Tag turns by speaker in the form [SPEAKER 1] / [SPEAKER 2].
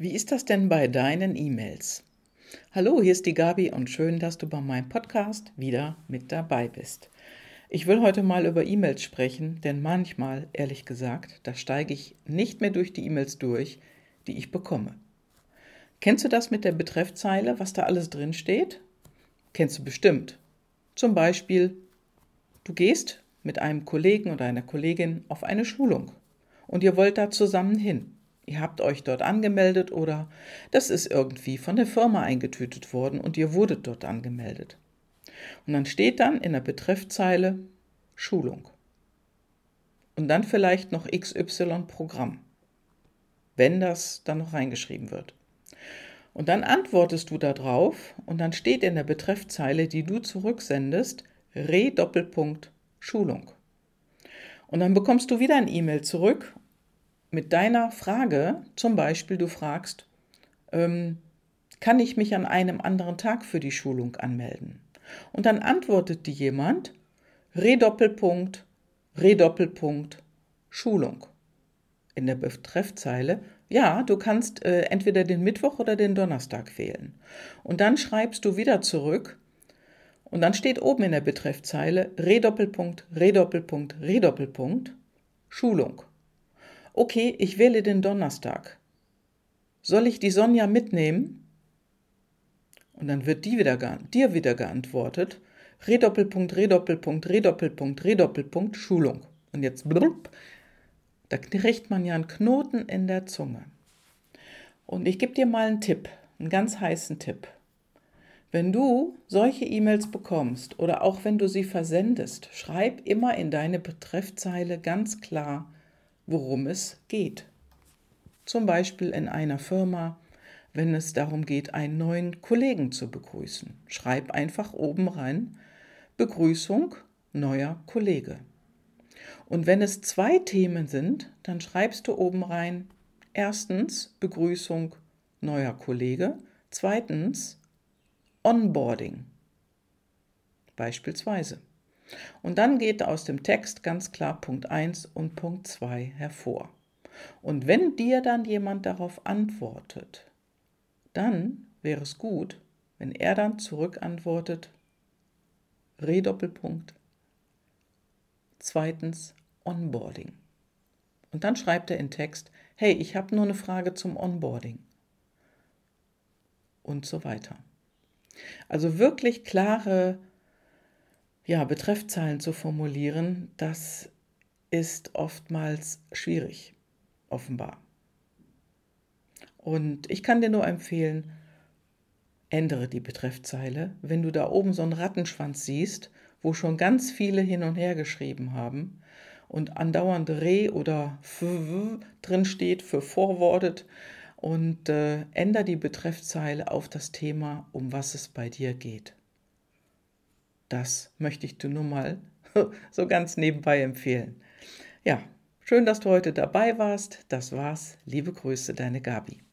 [SPEAKER 1] Wie ist das denn bei deinen E-Mails? Hallo, hier ist die Gabi und schön, dass du bei meinem Podcast wieder mit dabei bist. Ich will heute mal über E-Mails sprechen, denn manchmal, ehrlich gesagt, da steige ich nicht mehr durch die E-Mails durch, die ich bekomme. Kennst du das mit der Betreffzeile, was da alles drin steht? Kennst du bestimmt. Zum Beispiel, du gehst mit einem Kollegen oder einer Kollegin auf eine Schulung und ihr wollt da zusammen hin. Ihr habt euch dort angemeldet oder das ist irgendwie von der Firma eingetütet worden und ihr wurdet dort angemeldet. Und dann steht dann in der Betreffzeile Schulung. Und dann vielleicht noch XY Programm, wenn das dann noch reingeschrieben wird. Und dann antwortest du darauf und dann steht in der Betreffzeile, die du zurücksendest, Re-Doppelpunkt Schulung. Und dann bekommst du wieder ein E-Mail zurück mit deiner Frage, zum Beispiel du fragst, ähm, kann ich mich an einem anderen Tag für die Schulung anmelden? Und dann antwortet dir jemand, Redoppelpunkt, Redoppelpunkt, Schulung. In der Betreffzeile, ja, du kannst äh, entweder den Mittwoch oder den Donnerstag wählen. Und dann schreibst du wieder zurück, und dann steht oben in der Betreffzeile Redoppelpunkt, Redoppelpunkt, Redoppelpunkt, Schulung okay, ich wähle den Donnerstag. Soll ich die Sonja mitnehmen? Und dann wird die wieder, dir wieder geantwortet, Redoppelpunkt, Redoppelpunkt, Redoppelpunkt, Redoppelpunkt, Schulung. Und jetzt blub, da kriegt man ja einen Knoten in der Zunge. Und ich gebe dir mal einen Tipp, einen ganz heißen Tipp. Wenn du solche E-Mails bekommst oder auch wenn du sie versendest, schreib immer in deine Betreffzeile ganz klar worum es geht. Zum Beispiel in einer Firma, wenn es darum geht, einen neuen Kollegen zu begrüßen. Schreib einfach oben rein Begrüßung neuer Kollege. Und wenn es zwei Themen sind, dann schreibst du oben rein erstens Begrüßung neuer Kollege, zweitens Onboarding. Beispielsweise. Und dann geht aus dem Text ganz klar Punkt 1 und Punkt 2 hervor. Und wenn dir dann jemand darauf antwortet, dann wäre es gut, wenn er dann zurückantwortet, Redoppelpunkt. Zweitens Onboarding. Und dann schreibt er in Text, hey, ich habe nur eine Frage zum Onboarding. Und so weiter. Also wirklich klare ja, Betreffzahlen zu formulieren, das ist oftmals schwierig, offenbar. Und ich kann dir nur empfehlen, ändere die Betreffzeile. Wenn du da oben so einen Rattenschwanz siehst, wo schon ganz viele hin und her geschrieben haben und andauernd Re oder F drin steht für forwarded und äh, ändere die Betreffzeile auf das Thema, um was es bei dir geht. Das möchte ich dir nur mal so ganz nebenbei empfehlen. Ja, schön, dass du heute dabei warst. Das war's. Liebe Grüße, deine Gabi.